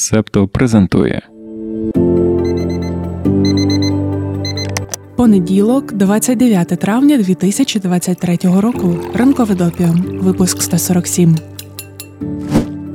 Септо презентує понеділок, 29 травня 2023 року. Ранкове допіо. Випуск 147.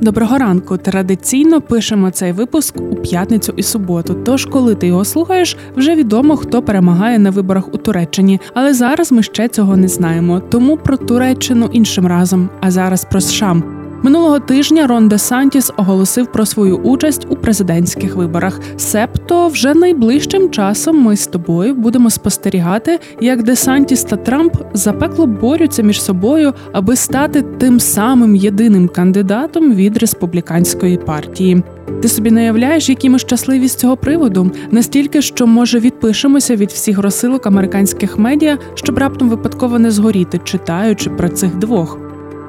Доброго ранку. Традиційно пишемо цей випуск у п'ятницю і суботу. Тож, коли ти його слухаєш, вже відомо, хто перемагає на виборах у Туреччині. Але зараз ми ще цього не знаємо. Тому про Туреччину іншим разом. А зараз про США. Минулого тижня Рон Де Сантіс оголосив про свою участь у президентських виборах. Себто вже найближчим часом ми з тобою будемо спостерігати, як Де Сантіс та Трамп запекло борються між собою, аби стати тим самим єдиним кандидатом від республіканської партії. Ти собі не являєш, які ми щасливі з цього приводу, настільки, що може відпишемося від всіх розсилок американських медіа, щоб раптом випадково не згоріти, читаючи про цих двох.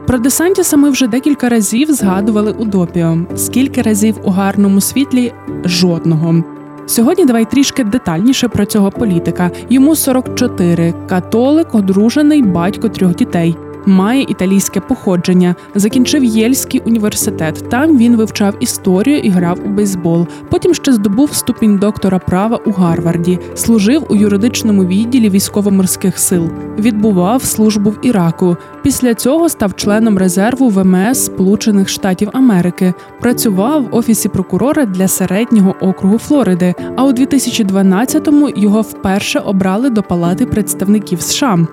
Про Десантіса ми вже декілька разів згадували у допіо. Скільки разів у гарному світлі жодного. Сьогодні давай трішки детальніше про цього політика. Йому 44, католик, одружений батько трьох дітей має італійське походження, закінчив Єльський університет. Там він вивчав історію і грав у бейсбол. Потім ще здобув ступінь доктора права у Гарварді, служив у юридичному відділі військово-морських сил, відбував службу в Іраку. Після цього став членом резерву ВМС Сполучених Штатів Америки. Працював в офісі прокурора для середнього округу Флориди. А у 2012-му його вперше обрали до Палати представників США.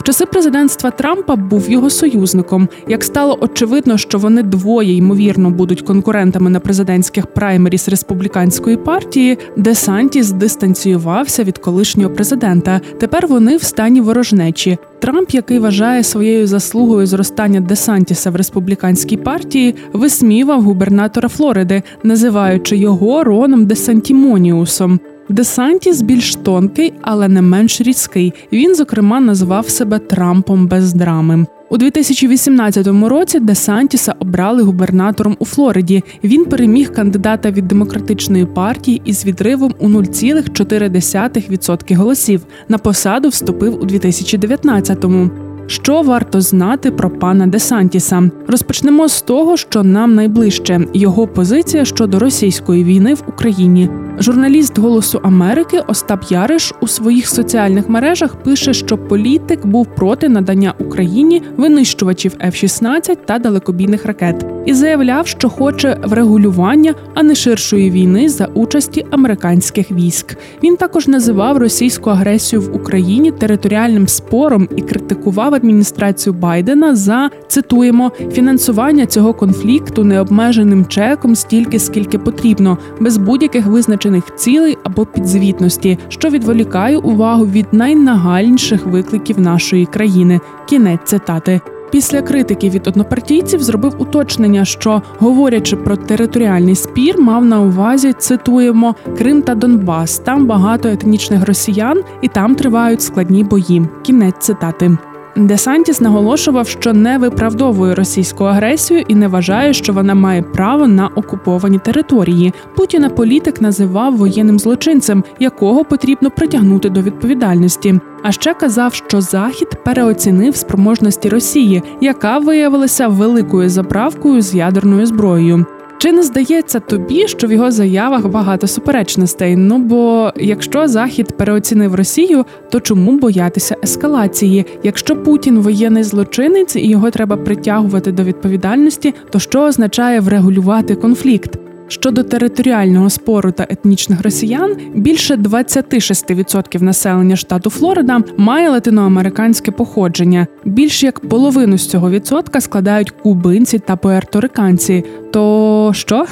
В часи президентства Трампа був його союзником. Як стало очевидно, що вони двоє ймовірно будуть конкурентами на президентських праймеріс республіканської партії, Де Сантіс дистанціювався від колишнього президента. Тепер вони в стані ворожнечі. Трамп, який вважає своєю заслугою зростання Де Сантіса в республіканській партії, висмівав губернатора Флориди, називаючи його Роном Де Сантімоніусом. Десантіс більш тонкий, але не менш різкий. Він, зокрема, назвав себе Трампом без драми. У 2018 році Десантіса обрали губернатором у Флориді. Він переміг кандидата від демократичної партії із відривом у 0,4% голосів. На посаду вступив у 2019-му. Що варто знати про пана Десантіса? Розпочнемо з того, що нам найближче його позиція щодо російської війни в Україні. Журналіст Голосу Америки Остап Яриш у своїх соціальних мережах пише, що політик був проти надання Україні винищувачів F-16 та далекобійних ракет, і заявляв, що хоче врегулювання, а не ширшої війни за участі американських військ. Він також називав російську агресію в Україні територіальним спором і критикував адміністрацію Байдена за цитуємо фінансування цього конфлікту необмеженим чеком стільки, скільки потрібно, без будь-яких визначених цілей або підзвітності, що відволікає увагу від найнагальніших викликів нашої країни. Кінець цитати. Після критики від однопартійців зробив уточнення, що говорячи про територіальний спір, мав на увазі цитуємо Крим та Донбас. Там багато етнічних росіян, і там тривають складні бої. Кінець цитати. Десантіс наголошував, що не виправдовує російську агресію і не вважає, що вона має право на окуповані території. Путіна політик називав воєнним злочинцем, якого потрібно притягнути до відповідальності. А ще казав, що Захід переоцінив спроможності Росії, яка виявилася великою заправкою з ядерною зброєю. Чи не здається тобі, що в його заявах багато суперечностей? Ну бо якщо Захід переоцінив Росію, то чому боятися ескалації? Якщо Путін воєнний злочинець і його треба притягувати до відповідальності, то що означає врегулювати конфлікт? Щодо територіального спору та етнічних росіян, більше 26% населення штату Флорида має латиноамериканське походження. Більш як половину з цього відсотка складають кубинці та пуерториканці. То що?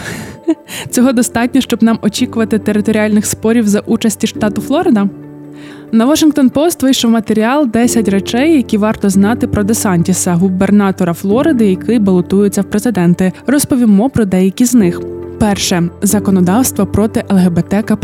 Цього достатньо, щоб нам очікувати територіальних спорів за участі штату Флорида? На Washington Post вийшов матеріал «10 речей, які варто знати про Десантіса, губернатора Флориди, який балотується в президенти. Розповімо про деякі з них. Перше законодавство проти ЛГБТК+.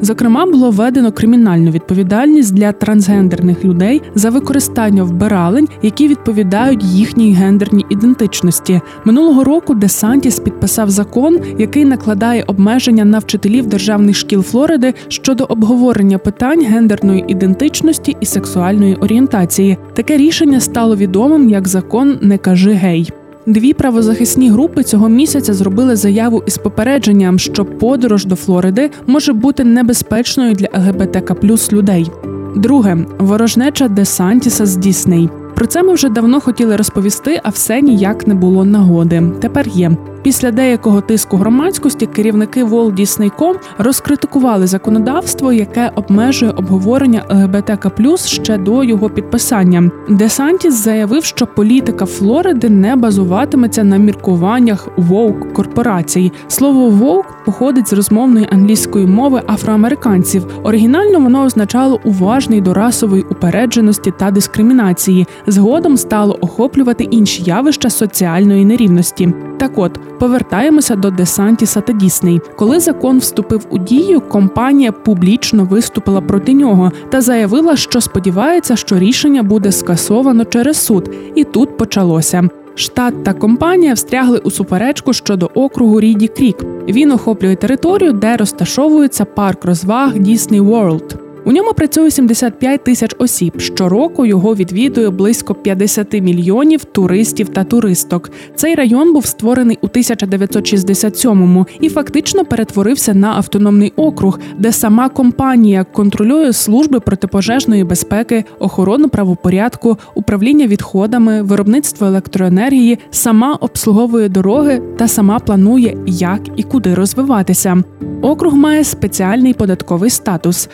Зокрема, було введено кримінальну відповідальність для трансгендерних людей за використання вбиралень, які відповідають їхній гендерній ідентичності. Минулого року Десантіс підписав закон, який накладає обмеження на вчителів державних шкіл Флориди щодо обговорення питань гендерної ідентичності і сексуальної орієнтації. Таке рішення стало відомим як закон Не кажи гей. Дві правозахисні групи цього місяця зробили заяву із попередженням, що подорож до Флориди може бути небезпечною для ЛГБТК плюс людей. Друге ворожнеча Десантіса з Дісней. Про це ми вже давно хотіли розповісти, а все ніяк не було нагоди. Тепер є. Після деякого тиску громадськості керівники Walt Disney.com розкритикували законодавство, яке обмежує обговорення ЛГБТК ще до його підписання. Десантіс заявив, що політика Флориди не базуватиметься на міркуваннях woke корпорацій. Слово woke походить з розмовної англійської мови афроамериканців. Оригінально воно означало уважний до расової упередженості та дискримінації. Згодом стало охоплювати інші явища соціальної нерівності. Так от повертаємося до Десантіса та Дісней. Коли закон вступив у дію, компанія публічно виступила проти нього та заявила, що сподівається, що рішення буде скасовано через суд, і тут почалося. Штат та компанія встрягли у суперечку щодо округу Ріді Крік. Він охоплює територію, де розташовується парк розваг Disney World. У ньому працює 75 тисяч осіб. Щороку його відвідує близько 50 мільйонів туристів та туристок. Цей район був створений у 1967-му і фактично перетворився на автономний округ, де сама компанія контролює служби протипожежної безпеки, охорону правопорядку, управління відходами, виробництво електроенергії, сама обслуговує дороги та сама планує, як і куди розвиватися. Округ має спеціальний податковий статус.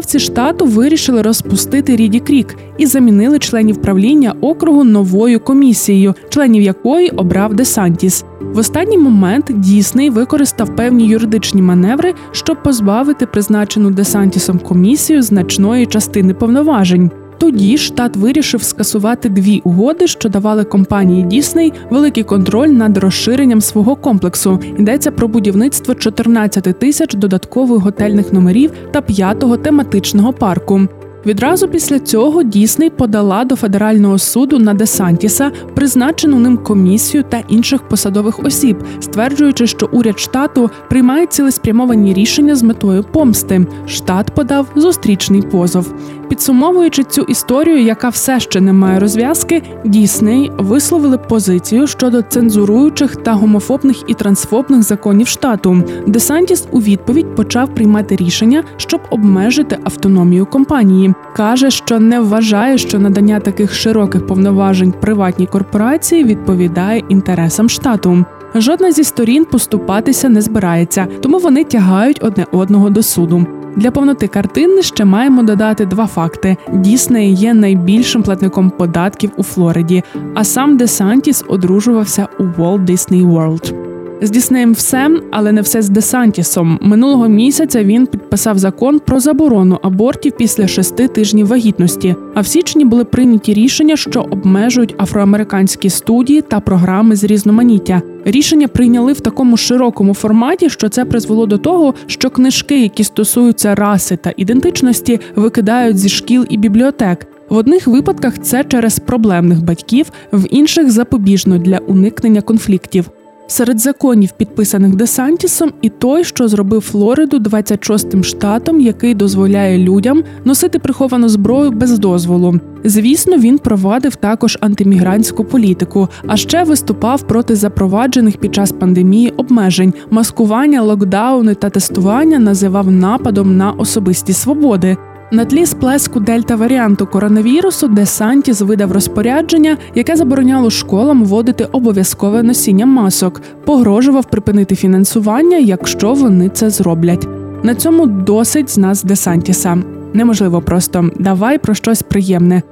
Законодавці штату вирішили розпустити Ріді Крік і замінили членів правління округу новою комісією, членів якої обрав Десантіс. В останній момент Дісней використав певні юридичні маневри, щоб позбавити призначену Десантісом комісію значної частини повноважень. Тоді штат вирішив скасувати дві угоди, що давали компанії Дісней великий контроль над розширенням свого комплексу. Йдеться про будівництво 14 тисяч додаткових готельних номерів та п'ятого тематичного парку. Відразу після цього Дісней подала до федерального суду на Десантіса призначену ним комісію та інших посадових осіб, стверджуючи, що уряд штату приймає цілеспрямовані рішення з метою помсти. Штат подав зустрічний позов. Підсумовуючи цю історію, яка все ще не має розв'язки, Дісней висловили позицію щодо цензуруючих та гомофобних і трансфобних законів штату. Десантіс у відповідь почав приймати рішення, щоб обмежити автономію компанії. каже, що не вважає, що надання таких широких повноважень приватній корпорації відповідає інтересам штату. Жодна зі сторін поступатися не збирається, тому вони тягають одне одного до суду. Для повноти картини ще маємо додати два факти: Дісней є найбільшим платником податків у Флориді, а сам Десантіс одружувався у Walt Disney World. З Діснеєм все, але не все з Десантісом. Минулого місяця він підписав закон про заборону абортів після шести тижнів вагітності. А в січні були прийняті рішення, що обмежують афроамериканські студії та програми з різноманіття. Рішення прийняли в такому широкому форматі, що це призвело до того, що книжки, які стосуються раси та ідентичності, викидають зі шкіл і бібліотек. В одних випадках це через проблемних батьків, в інших запобіжно для уникнення конфліктів. Серед законів, підписаних Десантісом, і той, що зробив Флориду 26-тим штатом, який дозволяє людям носити приховану зброю без дозволу. Звісно, він провадив також антимігрантську політику, а ще виступав проти запроваджених під час пандемії обмежень, маскування, локдауни та тестування називав нападом на особисті свободи. На тлі сплеску дельта варіанту коронавірусу Десантіс видав розпорядження, яке забороняло школам вводити обов'язкове носіння масок, погрожував припинити фінансування, якщо вони це зроблять. На цьому досить з нас Десантіса. Неможливо просто давай про щось приємне.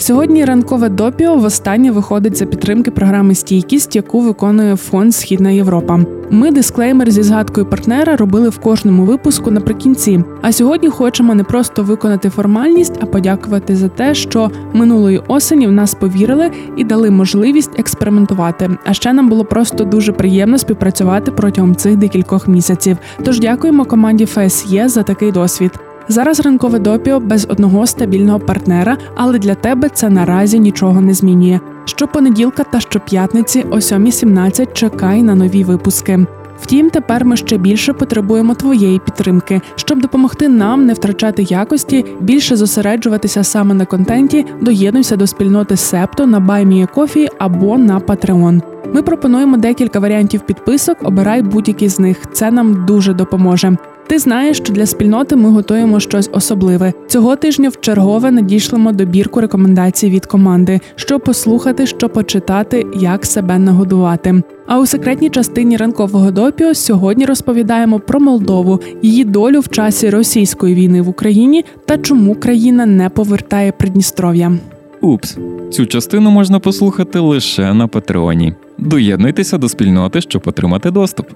Сьогодні ранкове допіо востаннє виходить за підтримки програми Стійкість, яку виконує фонд Східна Європа. Ми дисклеймер зі згадкою партнера робили в кожному випуску наприкінці. А сьогодні хочемо не просто виконати формальність, а подякувати за те, що минулої осені в нас повірили і дали можливість експериментувати. А ще нам було просто дуже приємно співпрацювати протягом цих декількох місяців. Тож дякуємо команді ФСЄ за такий досвід. Зараз ранкове допіо без одного стабільного партнера, але для тебе це наразі нічого не змінює. Щопонеділка та щоп'ятниці о 7.17 чекай на нові випуски. Втім, тепер ми ще більше потребуємо твоєї підтримки, щоб допомогти нам не втрачати якості, більше зосереджуватися саме на контенті. Доєднуйся до спільноти Септо на BuyMeACoffee або на Patreon. Ми пропонуємо декілька варіантів підписок. Обирай будь-який з них. Це нам дуже допоможе. Ти знаєш, що для спільноти ми готуємо щось особливе. Цього тижня в чергове надійшлемо добірку рекомендацій від команди, що послухати, що почитати, як себе нагодувати. А у секретній частині ранкового допіо сьогодні розповідаємо про Молдову, її долю в часі російської війни в Україні та чому країна не повертає Придністров'я. Упс, цю частину можна послухати лише на Патреоні. Доєднуйтеся до спільноти, щоб отримати доступ.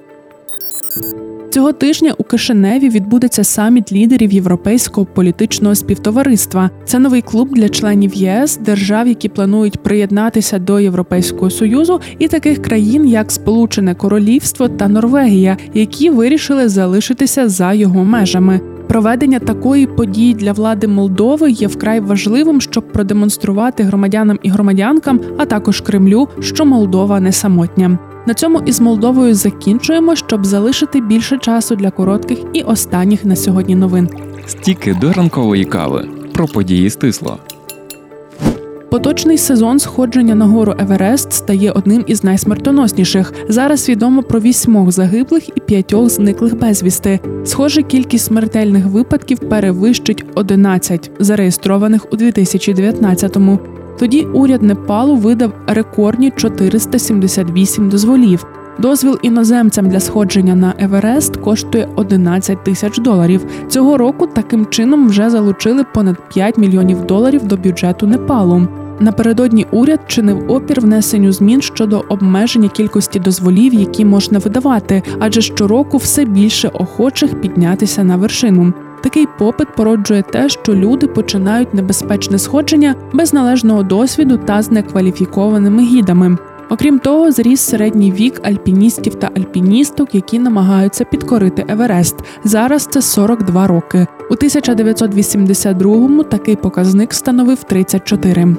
Цього тижня у Кишиневі відбудеться саміт лідерів європейського політичного співтовариства. Це новий клуб для членів ЄС, держав, які планують приєднатися до Європейського союзу, і таких країн, як Сполучене Королівство та Норвегія, які вирішили залишитися за його межами. Проведення такої події для влади Молдови є вкрай важливим, щоб продемонструвати громадянам і громадянкам, а також Кремлю, що Молдова не самотня. На цьому із Молдовою закінчуємо, щоб залишити більше часу для коротких і останніх на сьогодні новин. Стіки до ранкової кави про події стисло. Поточний сезон сходження на гору Еверест стає одним із найсмертоносніших. Зараз відомо про вісьмох загиблих і п'ятьох зниклих безвісти. Схоже, кількість смертельних випадків перевищить 11, зареєстрованих у 2019-му. Тоді уряд Непалу видав рекордні 478 дозволів. Дозвіл іноземцям для сходження на Еверест коштує 11 тисяч доларів. Цього року таким чином вже залучили понад 5 мільйонів доларів до бюджету Непалу. Напередодні уряд чинив опір внесенню змін щодо обмеження кількості дозволів, які можна видавати, адже щороку все більше охочих піднятися на вершину. Такий попит породжує те, що люди починають небезпечне сходження без належного досвіду та з некваліфікованими гідами. Окрім того, зріс середній вік альпіністів та альпіністок, які намагаються підкорити Еверест. Зараз це 42 роки. У 1982-му такий показник становив 34.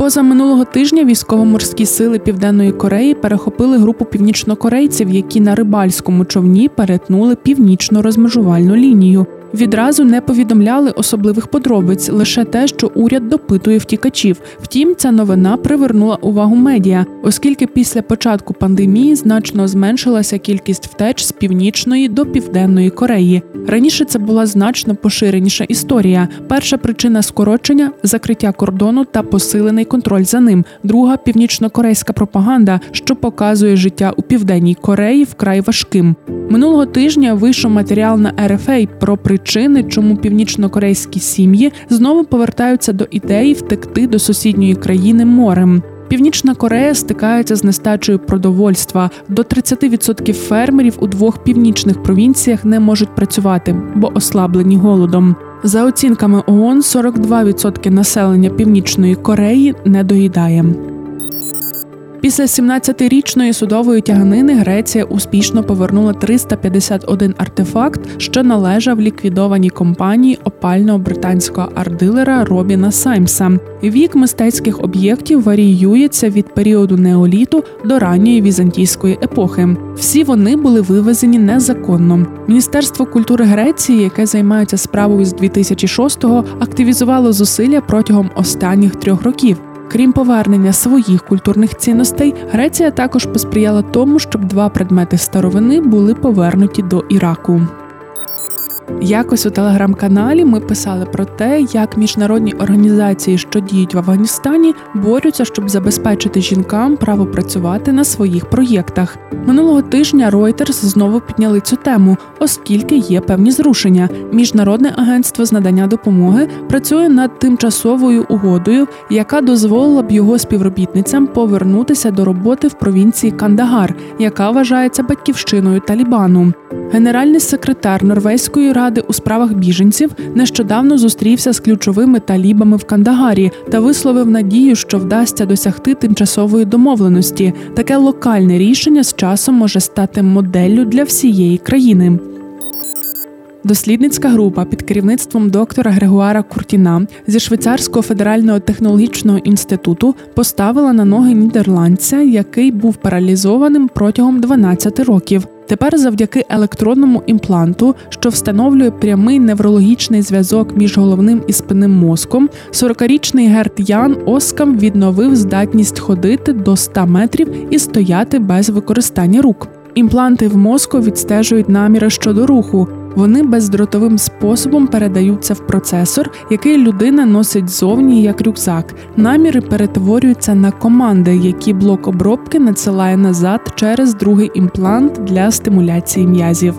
Поза минулого тижня військово-морські сили Південної Кореї перехопили групу північнокорейців, які на рибальському човні перетнули північно розмежувальну лінію. Відразу не повідомляли особливих подробиць, лише те, що уряд допитує втікачів. Втім, ця новина привернула увагу медіа, оскільки після початку пандемії значно зменшилася кількість втеч з північної до південної Кореї. Раніше це була значно поширеніша історія. Перша причина скорочення закриття кордону та посилений контроль за ним. Друга північно-корейська пропаганда, що показує життя у південній Кореї вкрай важким. Минулого тижня вийшов матеріал на РФА про причини, чому північно-корейські сім'ї знову повертаються до ідеї втекти до сусідньої країни морем. Північна Корея стикається з нестачею продовольства. До 30% фермерів у двох північних провінціях не можуть працювати, бо ослаблені голодом. За оцінками ООН, 42% населення Північної Кореї не доїдає. Після 17-річної судової тяганини Греція успішно повернула 351 артефакт, що належав ліквідованій компанії опального британського ардилера Робіна Саймса. Вік мистецьких об'єктів варіюється від періоду неоліту до ранньої візантійської епохи. Всі вони були вивезені незаконно. Міністерство культури Греції, яке займається справою з 2006-го, активізувало зусилля протягом останніх трьох років. Крім повернення своїх культурних цінностей, Греція також посприяла тому, щоб два предмети старовини були повернуті до Іраку. Якось у телеграм-каналі ми писали про те, як міжнародні організації, що діють в Афганістані, борються, щоб забезпечити жінкам право працювати на своїх проєктах. Минулого тижня Reuters знову підняли цю тему, оскільки є певні зрушення. Міжнародне агентство з надання допомоги працює над тимчасовою угодою, яка дозволила б його співробітницям повернутися до роботи в провінції Кандагар, яка вважається батьківщиною Талібану. Генеральний секретар Норвезької ради у справах біженців нещодавно зустрівся з ключовими талібами в Кандагарі та висловив надію, що вдасться досягти тимчасової домовленості. Таке локальне рішення з часом може стати моделлю для всієї країни. Дослідницька група під керівництвом доктора Грегуара Куртіна зі Швейцарського федерального технологічного інституту поставила на ноги нідерландця, який був паралізованим протягом 12 років. Тепер, завдяки електронному імпланту, що встановлює прямий неврологічний зв'язок між головним і спинним мозком, 40-річний Герт Ян Оскам відновив здатність ходити до 100 метрів і стояти без використання рук. Імпланти в мозку відстежують наміри щодо руху. Вони бездротовим способом передаються в процесор, який людина носить зовні як рюкзак. Наміри перетворюються на команди, які блок обробки надсилає назад через другий імплант для стимуляції м'язів.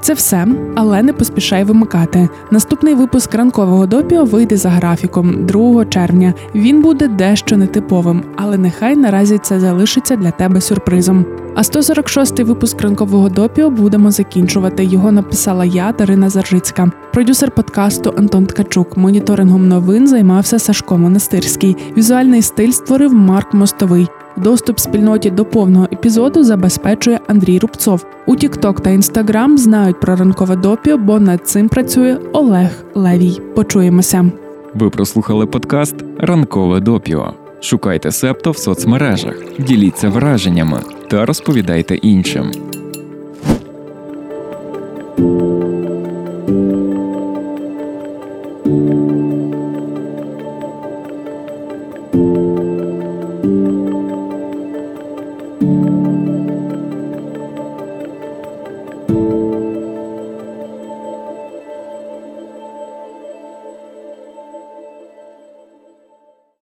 Це все, але не поспішай вимикати. Наступний випуск ранкового допіо вийде за графіком 2 червня. Він буде дещо нетиповим, але нехай наразі це залишиться для тебе сюрпризом. А 146-й випуск ранкового допіо будемо закінчувати. Його написала я, Дарина Заржицька. Продюсер подкасту Антон Ткачук. Моніторингом новин займався Сашко Монастирський. Візуальний стиль створив Марк Мостовий. Доступ спільноті до повного епізоду забезпечує Андрій Рубцов. У TikTok та Instagram знають про ранкове допіо, бо над цим працює Олег Левій. Почуємося. Ви прослухали подкаст Ранкове допіо. Шукайте септо в соцмережах, діліться враженнями та розповідайте іншим.